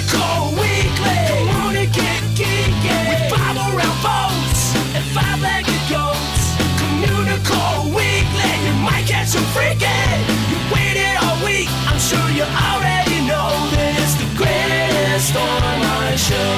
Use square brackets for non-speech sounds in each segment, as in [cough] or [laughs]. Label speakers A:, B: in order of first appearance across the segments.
A: Communicore Weekly. Wanna get geeky? We bob around boats and five-legged goats. Communicore Weekly. You might catch some freaking. You waited all week. I'm sure you already know that it's the greatest online show.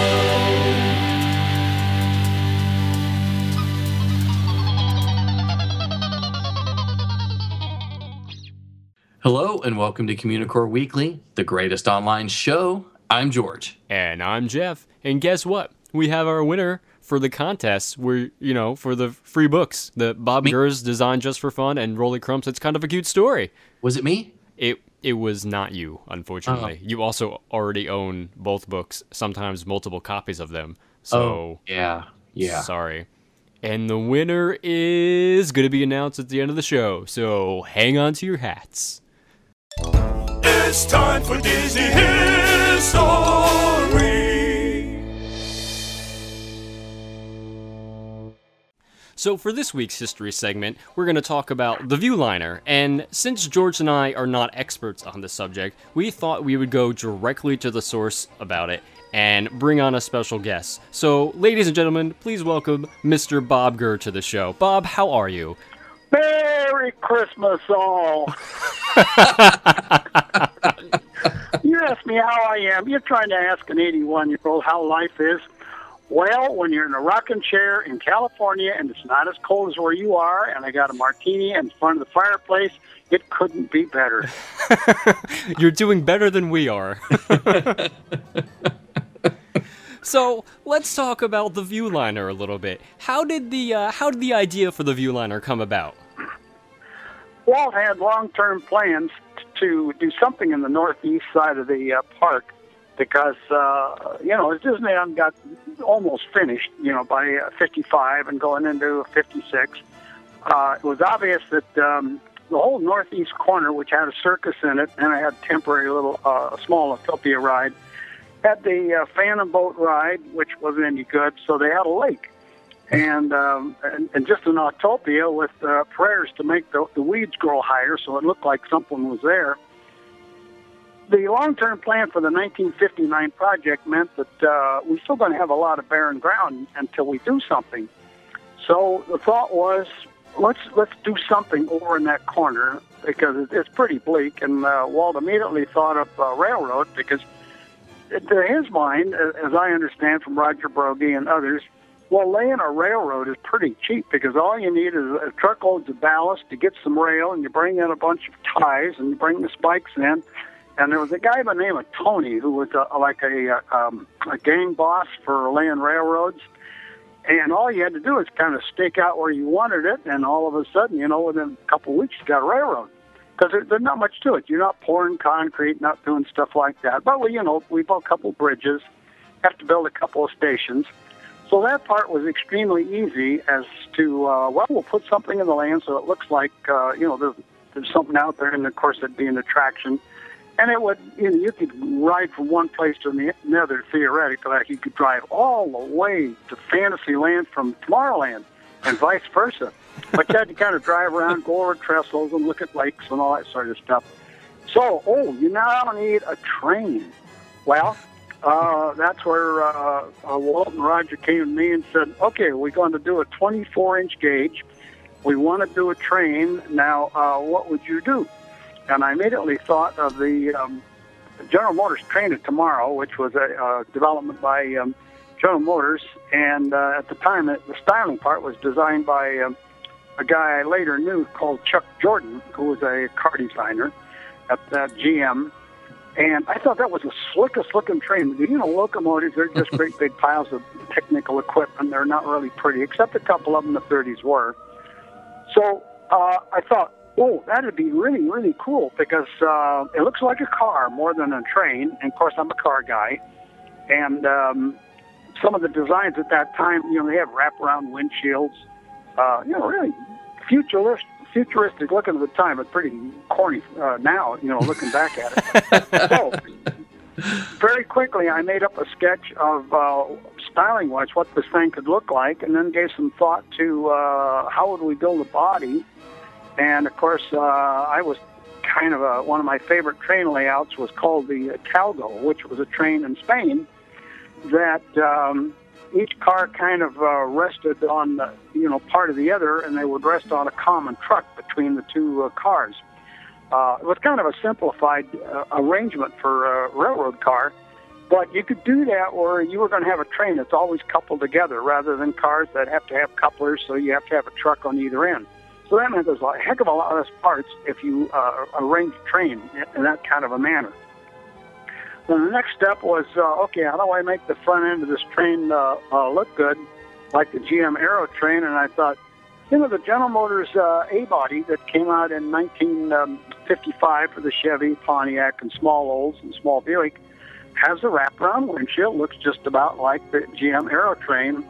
B: Hello and welcome to Communicore Weekly, the greatest online show. I'm George.
C: And I'm Jeff. And guess what? We have our winner for the contest where, you know, for the free books that Bob
B: Me?
C: Gurr's designed just for fun and Rolly Crump's. It's kind of a cute story.
B: Was it me?
C: It it was not you, unfortunately.
B: Oh.
C: You also already own both books, sometimes multiple copies of them. So
B: Oh, yeah, yeah.
C: sorry. And the winner is going to be announced at the end of the show. So hang on to your hats.
A: It's time for Disney History.
C: So, for this week's history segment, we're going to talk about the Viewliner. And since George and I are not experts on this subject, we thought we would go directly to the source about it and bring on a special guest. So, ladies and gentlemen, please welcome Mr. Bob Gurr to the show. Bob, how are you?
D: Merry Christmas, all. [laughs] ask me how I am. You're trying to ask an 81 year old how life is. Well, when you're in a rocking chair in California and it's not as cold as where you are, and I got a martini in front of the fireplace, it couldn't be better. [laughs]
C: You're doing better than we are. [laughs] so let's talk about the Viewliner a little bit. How did the uh, how did the idea for the Viewliner come about?
D: Walt had long-term plans to do something in the northeast side of the uh, park because uh, you know Disneyland got almost finished, you know, by uh, 55 and going into 56. Uh, it was obvious that um, the whole northeast corner, which had a circus in it, and it had temporary little uh, small Autopia ride, had the uh, Phantom Boat ride, which wasn't any good, so they had a lake and um, and, and just an Autopia with uh, prayers to make the, the weeds grow higher, so it looked like something was there. The long-term plan for the 1959 project meant that uh, we're still going to have a lot of barren ground until we do something. So the thought was, let's let's do something over in that corner because it's pretty bleak. And uh, Walt immediately thought of uh, railroad because, to his mind, as I understand from Roger Broggie and others, well, laying a railroad is pretty cheap because all you need is a truckloads of ballast to get some rail, and you bring in a bunch of ties, and you bring the spikes in. And there was a guy by the name of Tony who was uh like a, uh, um, a gang boss for laying railroads. And all you had to do is kind of stake out where you wanted it, and all of a sudden, you know, within a couple of weeks, you got a railroad. Because there, there's not much to it. You're not pouring concrete, not doing stuff like that. But we, you know, we built a couple bridges, have to build a couple of stations. So that part was extremely easy as to, uh, well, we'll put something in the land so it looks like, uh, you know, there's, there's something out there, and of course it'd be an attraction. And it would, you know, you could ride from one place to the another theoretically. Like you could drive all the way to Fantasyland from Tomorrowland and vice versa. But you had to kind of drive around, go over trestles and look at lakes and all that sort of stuff. So, oh, you now need a train. Well, uh, that's where uh, uh, Walt and Roger came to me and said, okay, we're going to do a 24 inch gauge. We want to do a train. Now, uh, what would you do? And I immediately thought of the um, General Motors Train of Tomorrow, which was a uh, development by um, General Motors. And uh, at the time, it, the styling part was designed by um, a guy I later knew called Chuck Jordan, who was a car designer at, at GM. And I thought that was the slickest looking train. You know, locomotives, they're just [laughs] great big piles of technical equipment. They're not really pretty, except a couple of them in the 30s were. So uh, I thought, oh, that'd be really, really cool because uh, it looks like a car more than a train. And of course, I'm a car guy. And um, some of the designs at that time, you know, they have wraparound windshields. Uh, you know, really futuristic, futuristic looking at the time, but pretty corny uh, now. You know, looking back at it. so [laughs] very quickly, I made up a sketch of uh, styling wise what this thing could look like, and then gave some thought to uh, how would we build a body. And of course, uh, I was kind of a, one of my favorite train layouts was called the Talgo, which was a train in Spain that um, each car kind of uh, rested on the, you know part of the other, and they would rest on a common truck between the two uh, cars. Uh, it was kind of a simplified uh, arrangement for a railroad car, but you could do that where you were going to have a train that's always coupled together rather than cars that have to have couplers, so you have to have a truck on either end. So that meant there's a heck of a lot less parts if you uh, arrange a train in that kind of a manner. The next step was uh, okay, how do I make the front end of this train uh, uh, look good, like the GM Aerotrain? And I thought, you know, the General Motors uh, A body that came out in 1955 for the Chevy, Pontiac, and small Olds and small Buick has a wraparound windshield, looks just about like the GM Aerotrain.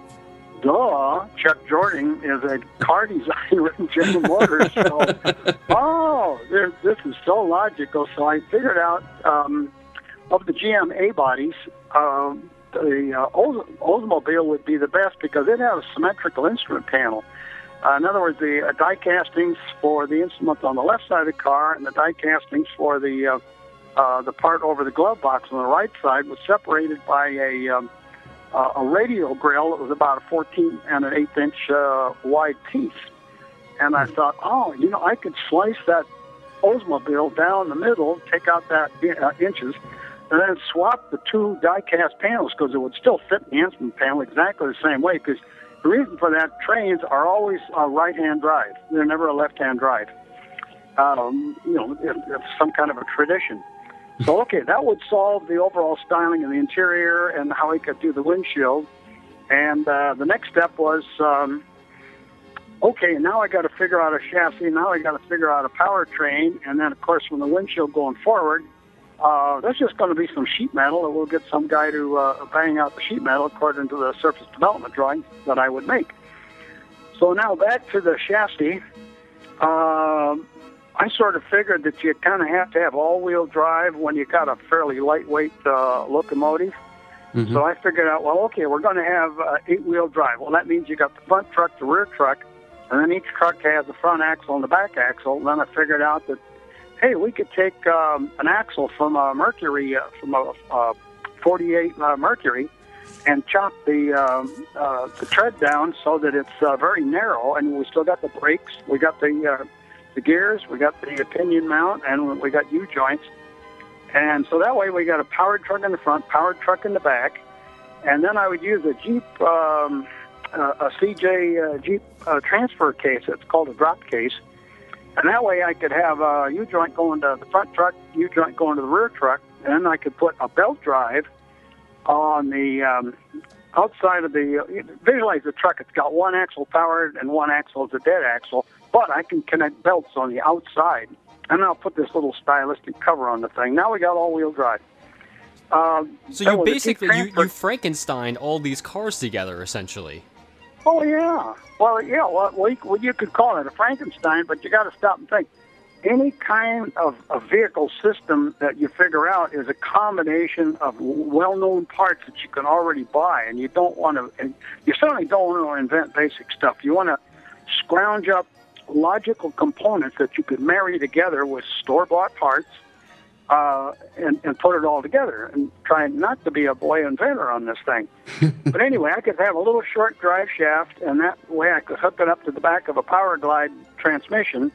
D: Duh, Chuck Jordan is a car [laughs] designer in General Motors. So, [laughs] oh, this is so logical. So I figured out. Um, of the GM A bodies, um, the uh, Olds- Oldsmobile would be the best because it had a symmetrical instrument panel. Uh, in other words, the uh, die castings for the instrument on the left side of the car and the die castings for the uh, uh, the part over the glove box on the right side was separated by a um, uh, a radial grill that was about a 14 and an eighth inch uh, wide piece. And I thought, oh, you know, I could slice that Oldsmobile down the middle, take out that uh, inches, and then swap the two die-cast panels because it would still fit the instrument panel exactly the same way. Because the reason for that, trains are always a right-hand drive; they're never a left-hand drive. Um, you know, it, it's some kind of a tradition. So, [laughs] okay, that would solve the overall styling of the interior and how we could do the windshield. And uh, the next step was, um, okay, now I got to figure out a chassis. Now I got to figure out a powertrain. And then, of course, from the windshield going forward, uh, there's just going to be some sheet metal, and we'll get some guy to uh, bang out the sheet metal according to the surface development drawing that I would make. So now back to the chassis. Um, I sort of figured that you kind of have to have all-wheel drive when you got a fairly lightweight uh, locomotive. So I figured out, well, okay, we're going to have uh, eight-wheel drive. Well, that means you got the front truck, the rear truck, and then each truck has the front axle and the back axle. And then I figured out that, hey, we could take um, an axle from a Mercury, uh, from a uh, 48 uh, Mercury, and chop the um, uh, the tread down so that it's uh, very narrow, and we still got the brakes, we got the uh, the gears, we got the pinion mount, and we got U joints. And so that way we got a powered truck in the front, powered truck in the back, and then I would use a Jeep, um, uh, a CJ uh, Jeep uh, transfer case. It's called a drop case, and that way I could have a U joint going to the front truck, U joint going to the rear truck, and then I could put a belt drive on the um, outside of the. Uh, visualize the truck. It's got one axle powered and one axle is a dead axle, but I can connect belts on the outside and I'll put this little stylistic cover on the thing. Now we got all-wheel drive. Um,
C: So you
D: was a Jeep
C: basically you, you Frankenstein all these cars together essentially.
D: Oh yeah. Well, yeah. Well, you, well, you could call it a Frankenstein, but you got to stop and think. Any kind of a vehicle system that you figure out is a combination of well-known parts that you can already buy, and you don't want to. And you certainly don't want to invent basic stuff. You want to scrounge up logical components that you could marry together with store-bought parts uh, and, and put it all together and try not to be a boy inventor on this thing. [laughs] but anyway, I could have a little short drive shaft, and that way I could hook it up to the back of a Power Glide transmission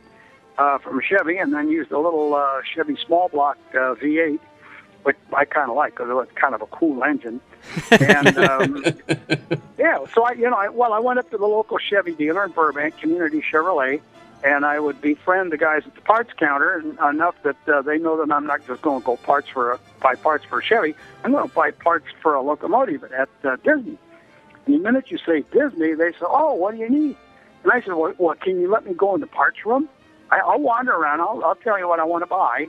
D: uh, from Chevy, and then use the little uh, Chevy small block uh, V8, which I kind of like because it was kind of a cool engine. And [laughs] um, yeah, so I, you know, I, well, I went up to the local Chevy dealer in Burbank, Community Chevrolet, and I would befriend the guys at the parts counter enough that uh, they know that I'm not just going to go parts for a, buy parts for a Chevy. I'm going to buy parts for a locomotive at uh, Disney. And the minute you say Disney, they say, "Oh, what do you need?" And I said, "Well, well can you let me go in the parts room? I, I'll wander around. I'll, I'll tell you what I want to buy,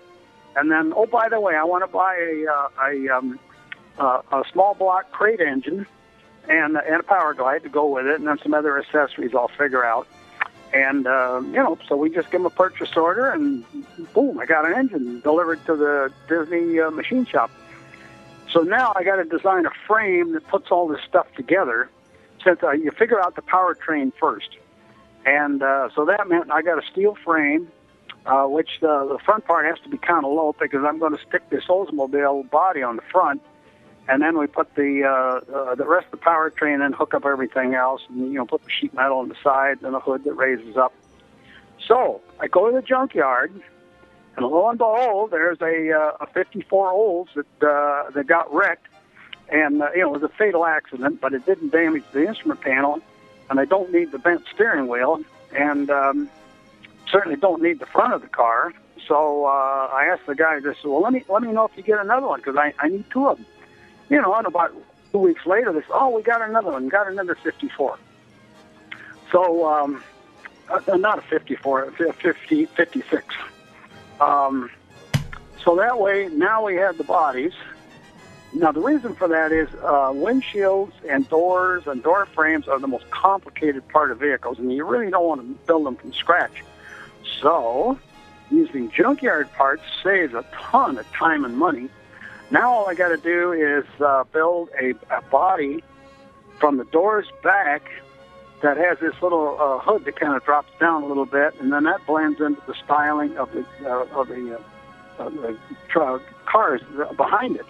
D: and then, oh, by the way, I want to buy a uh, a um, uh, a small block crate engine and and a power glide to go with it, and then some other accessories I'll figure out." And uh, you know, so we just give them a purchase order, and boom, I got an engine delivered to the Disney uh, machine shop. So now I got to design a frame that puts all this stuff together. Since uh, you figure out the powertrain first, and uh, so that meant I got a steel frame, uh, which the, the front part has to be kind of low because I'm going to stick this Oldsmobile body on the front, and then we put the uh, uh, the rest of the powertrain and hook up everything else, and you know put the sheet metal on the sides and a hood that raises up. So I go to the junkyard, and lo and behold, there's a uh, a 54 Olds that uh, that got wrecked, and uh, you know it was a fatal accident, but it didn't damage the instrument panel, and I don't need the bent steering wheel, and um, certainly don't need the front of the car. So uh, I asked the guy, I just well, let me let me know if you get another one because I, I need two of them. You know, and about two weeks later, they said, oh, we got another one, got another 54. So, um, uh, not a 54, a 50, 56. Um, so that way, now we have the bodies. Now, the reason for that is uh, windshields and doors and door frames are the most complicated part of vehicles, and you really don't want to build them from scratch. So, using junkyard parts saves a ton of time and money. Now, all I got to do is uh, build a, a body from the doors back that has this little uh, hood that kind of drops down a little bit, and then that blends into the styling of the uh, of the, uh, the truck cars behind it.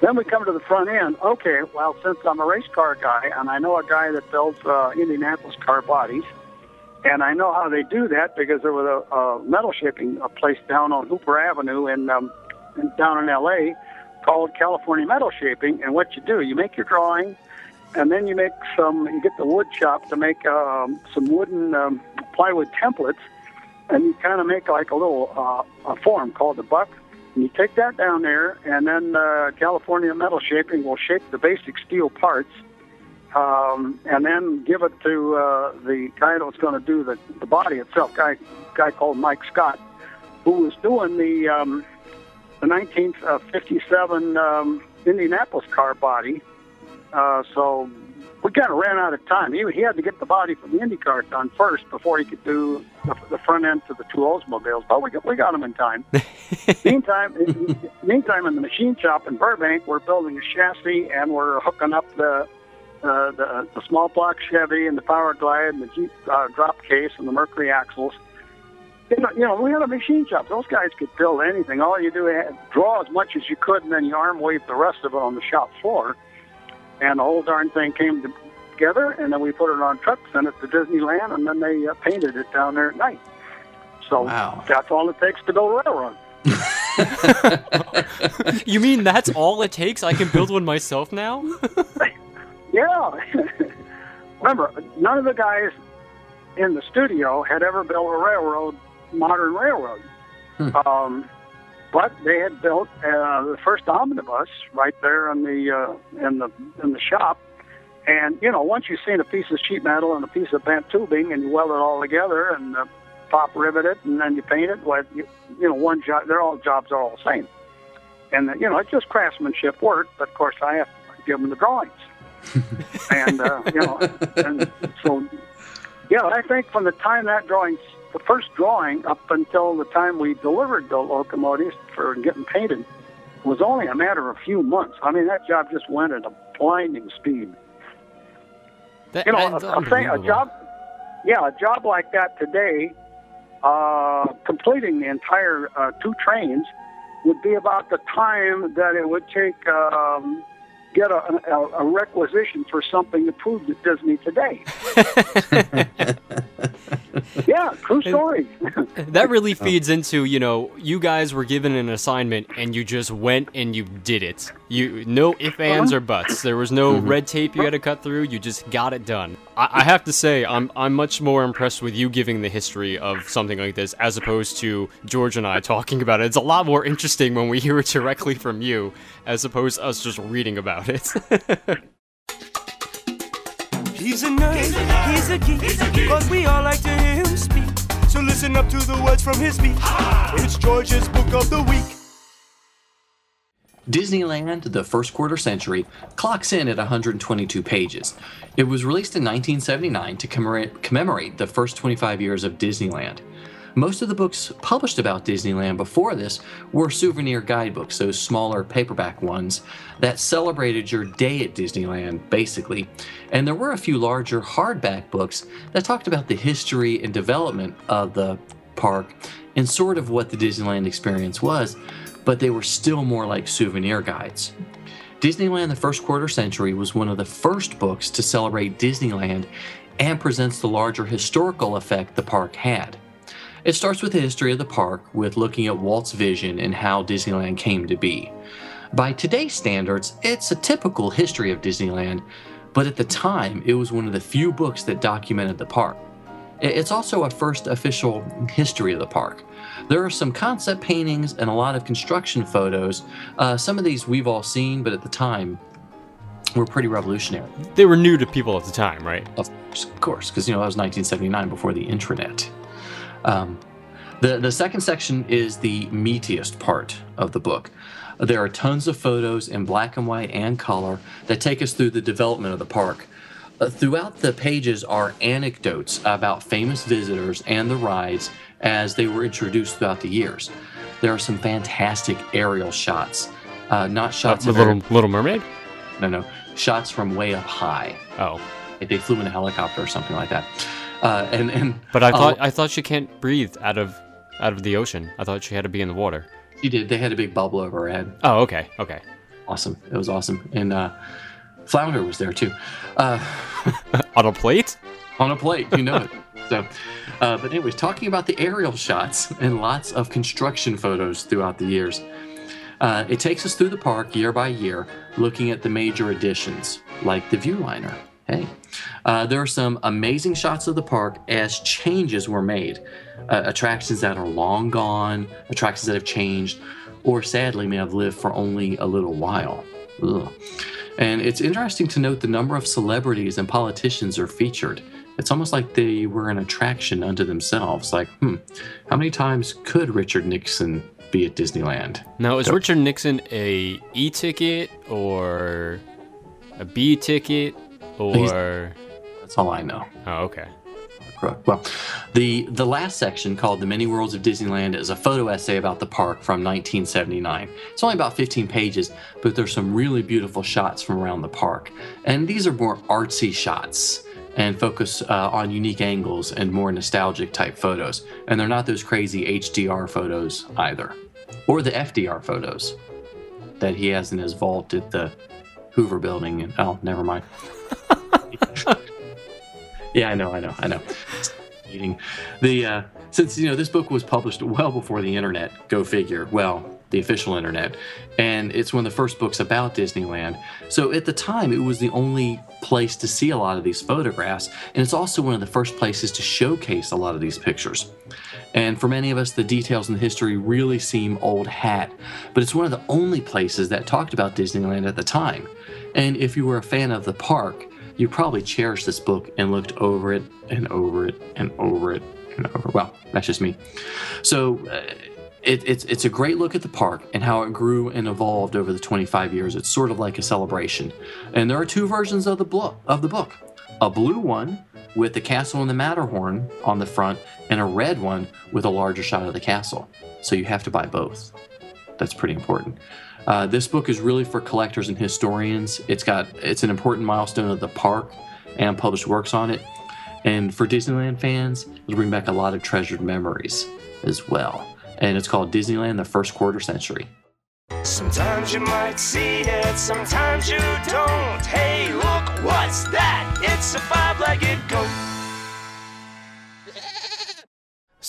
D: Then we come to the front end. Okay, well, since I'm a race car guy and I know a guy that builds uh, Indianapolis car bodies, and I know how they do that because there was a, a metal shaping a place down on Hooper Avenue in, um, down in L.A. called California Metal Shaping. And what you do, you make your drawing, and then you make some. You get the wood shop to make um, some wooden um, plywood templates, and you kind of make like a little uh, a form called the buck. And you take that down there, and then uh, California Metal Shaping will shape the basic steel parts, um, and then give it to uh, the guy that's going to do the, the body itself. Guy guy called Mike Scott, who was doing the um, the 1957 um, Indianapolis car body. Uh, so we kind of ran out of time. He, he had to get the body from the IndyCar done first before he could do the, the front end to the two Oldsmobiles. But we got, we got him in time. [laughs] meantime, in, meantime, in the machine shop in Burbank, we're building a chassis and we're hooking up the uh, the, the small block Chevy and the Power Glide and the Jeep uh, drop case and the Mercury axles. You know, you know, we had a machine shop. Those guys could build anything. All you do is draw as much as you could, and then you arm wave the rest of it on the shop floor. And the whole darn thing came together, and then we put it on trucks, sent it to Disneyland, and then they uh, painted it down there at night. So
B: Wow.
D: that's all it takes to build a railroad. [laughs]
C: You mean that's all it takes? I can build one myself now? [laughs]
D: Yeah. [laughs] Remember, none of the guys in the studio had ever built a railroad, modern railroad. Um, but they had built uh, the first omnibus right there in the uh, in the in the shop. And you know, once you've seen a piece of sheet metal and a piece of bent tubing, and you weld it all together and uh, pop rivet it, and then you paint it. Well, you, you know, one job. They're all jobs are all the same. And uh, you know, it's just craftsmanship work. But of course, I have to give them the drawings [laughs] and uh, you know, and so yeah, I think from the time that drawing, the first drawing, up until the time we delivered the locomotives for getting painted, was only a matter of a few months. I mean, that job just went at a blinding speed.
C: That,
D: You know, a, a, thing, a job, yeah, a job like that today, uh, completing the entire uh, two trains, would be about the time that it would take um, get a, a, a requisition for something approved at Disney today. [laughs] [laughs] yeah, true story. [laughs]
C: That really feeds into, you know, you guys were given an assignment and you just went and you did it. You no ifs, ands, uh-huh. or buts. There was no mm-hmm. red tape you had to cut through. You just got it done. I, I have to say, I'm I'm much more impressed with you giving the history of something like this as opposed to George and I talking about it. It's a lot more interesting when we hear it directly from you as opposed to us just reading about it. [laughs]
E: He's a nerd, he's a geek, but we all like to hear him speak. So listen up to the words from his speech. It's George's book of the week.
B: Disneyland, the first quarter century, clocks in at 122 pages. It was released in 1979 to commemorate, commemorate the first 25 years of Disneyland. Most of the books published about Disneyland before this were souvenir guidebooks, those smaller paperback ones that celebrated your day at Disneyland, basically. And there were a few larger hardback books that talked about the history and development of the park and sort of what the Disneyland experience was, but they were still more like souvenir guides. Disneyland the First Quarter Century was one of the first books to celebrate Disneyland and presents the larger historical effect the park had. It starts with the history of the park, with looking at Walt's vision and how Disneyland came to be. By today's standards, it's a typical history of Disneyland, but at the time, it was one of the few books that documented the park. It's also a first official history of the park. There are some concept paintings and a lot of construction photos. Uh, some of these we've all seen, but at the time, were pretty revolutionary.
C: They were new to people at the time, right?
B: Of course, because you know that was 1979 before the intranet. Um, the the second section is the meatiest part of the book. There are tons of photos in black and white and color that take us through the development of the park. Uh, throughout the pages are anecdotes about famous visitors and the rides as they were introduced throughout the years. There are some fantastic aerial shots, uh, not shots
C: the
B: of
C: little Little Mermaid.
B: no no shots from way up high.
C: Oh,
B: they flew in a helicopter or something like that. Uh, and and
C: but I
B: uh,
C: thought I thought she can't breathe out of out of the ocean. I thought she had to be in the water.
B: she did. They had a big bubble over her head.
C: Oh, okay, okay.
B: Awesome. It was awesome. And uh, Flounder was there too, uh, [laughs]
C: On a plate?
B: on a plate. You know it. [laughs] So, uh, but anyways, talking about the aerial shots and lots of construction photos throughout the years. Uh, it takes us through the park year by year, looking at the major additions, like the Viewliner. Hey, uh, there are some amazing shots of the park as changes were made. Uh, attractions that are long gone, attractions that have changed, or sadly may have lived for only a little while. Ugh. And it's interesting to note the number of celebrities and politicians are featured. It's almost like they were an attraction unto themselves. Like, hmm, how many times could Richard Nixon be at Disneyland?
C: Now, is
B: Yep.
C: Richard Nixon a e-ticket or a B ticket or?
B: That's all I know.
C: Oh, okay.
B: Well, the the last section called "The Many Worlds of Disneyland" is a photo essay about the park from 1979. It's only about 15 pages, but there's some really beautiful shots from around the park, and these are more artsy shots and focus uh, on unique angles and more nostalgic type photos. And they're not those crazy HDR photos either, or the FDR photos that he has in his vault at the Hoover Building. And oh, never mind. [laughs] Yeah, I know, I know, I know. Meeting the uh, since you know this book was published well before the internet. Go figure. Well, the official internet, and it's one of the first books about Disneyland. So at the time, it was the only place to see a lot of these photographs, and it's also one of the first places to showcase a lot of these pictures. And for many of us, the details and the history really seem old hat, but it's one of the only places that talked about Disneyland at the time. And if you were a fan of the park, you probably cherished this book and looked over it and over it and over it and over. Well, that's just me. So uh, it, it's it's a great look at the park and how it grew and evolved over the 25 years. It's sort of like a celebration. And there are two versions of the book of the book: a blue one with the castle and the Matterhorn on the front, and a red one with a larger shot of the castle. So you have to buy both. That's pretty important. Uh, this book is really for collectors and historians. It's got it's an important milestone of the park and published works on it. And for Disneyland fans, it'll bring back a lot of treasured memories as well. And it's called Disneyland: The First Quarter Century.
E: Sometimes you might see it, sometimes you don't. Hey, look, what's that? It's a five-legged goat.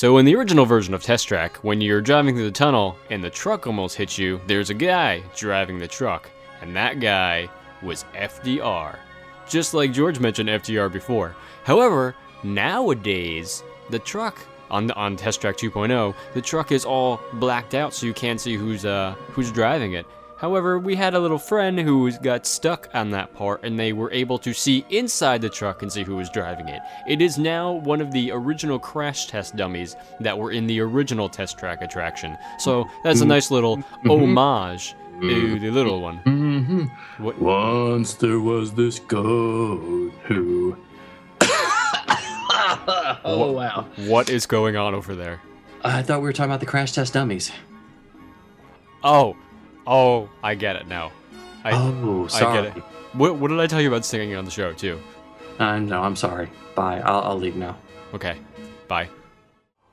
C: So in the original version of Test Track, when you're driving through the tunnel and the truck almost hits you, there's a guy driving the truck, and that guy was FDR. Just like George mentioned FDR before. However, nowadays the truck on the, on Test Track 2.0, the truck is all blacked out so you can't see who's uh who's driving it. However, we had a little friend who got stuck on that part and they were able to see inside the truck and see who was driving it. It is now one of the original crash test dummies that were in the original test track attraction. So that's a mm-hmm. nice little mm-hmm. homage to mm-hmm. the little one.
B: Mm-hmm.
C: What-
B: Once there was this goat who. [coughs] oh wow!
C: What is going on over there?
B: I thought we were talking about the crash test dummies.
C: Oh, oh, I get it now. I,
B: oh,
C: I
B: sorry.
C: get it. What, what did I tell you about singing on the show too?
B: Uh, no, I'm sorry. Bye. I'll, I'll leave now.
C: Okay, bye.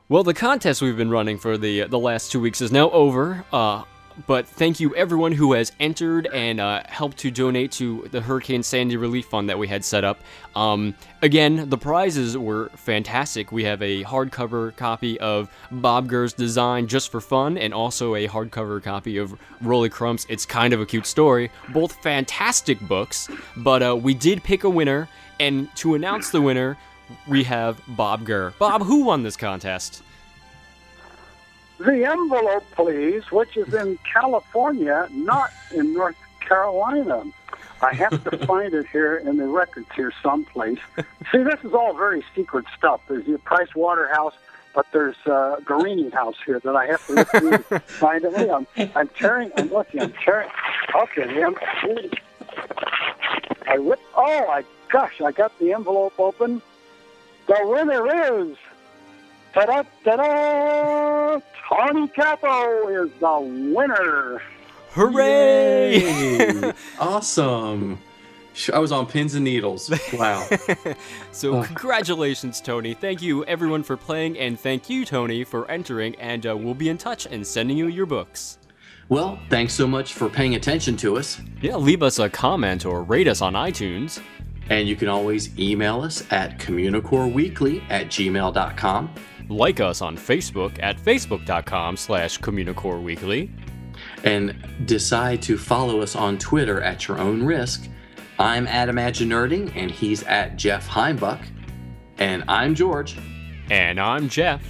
C: Well, the contest we've been running for the the last two weeks is now over. Uh, but thank you everyone who has entered and uh, helped to donate to the Hurricane Sandy Relief Fund that we had set up. Um, again, the prizes were fantastic. We have a hardcover copy of Bob Gurr's design just for fun, and also a hardcover copy of Rolly Crump's It's Kind of a Cute Story. Both fantastic books, but uh, we did pick a winner, and to announce the winner, we have Bob Gurr. Bob, who won this contest?
D: The envelope, please, which is in California, not in North Carolina. I have to [laughs] find it here in the records here someplace. See, this is all very secret stuff. There's the Price Waterhouse, but there's uh, Guarini House here that I have to look through to find it. I'm, I'm tearing, I'm looking, I'm tearing. Okay, the envelope. I whip, oh, my gosh, I got the envelope open. The winner is Ta-da, ta-da! Tony Capo is the winner.
C: Hooray! [laughs]
B: Awesome. I was on pins and needles. Wow. [laughs]
C: So,
B: Oh.
C: congratulations, Tony. Thank you, everyone, for playing, and thank you, Tony, for entering. And uh, we'll be in touch and sending you your books.
B: well, thanks so much for paying attention to us.
C: Yeah, leave us a comment or rate us on iTunes.
B: And you can always email us at communicoreweekly at gmail.com.
C: Like us on Facebook at facebook.com slash communicoreweekly.
B: And decide to follow us on Twitter at your own risk. I'm at Imaginerding, and he's at Jeff Heimbuck. And I'm George.
C: And I'm Jeff.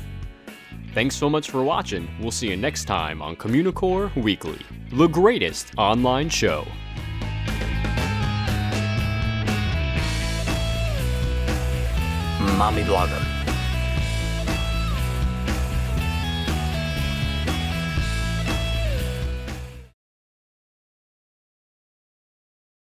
C: Thanks so much for watching. We'll see you next time on Communicore Weekly, the greatest online show.
F: Mommy Blogger.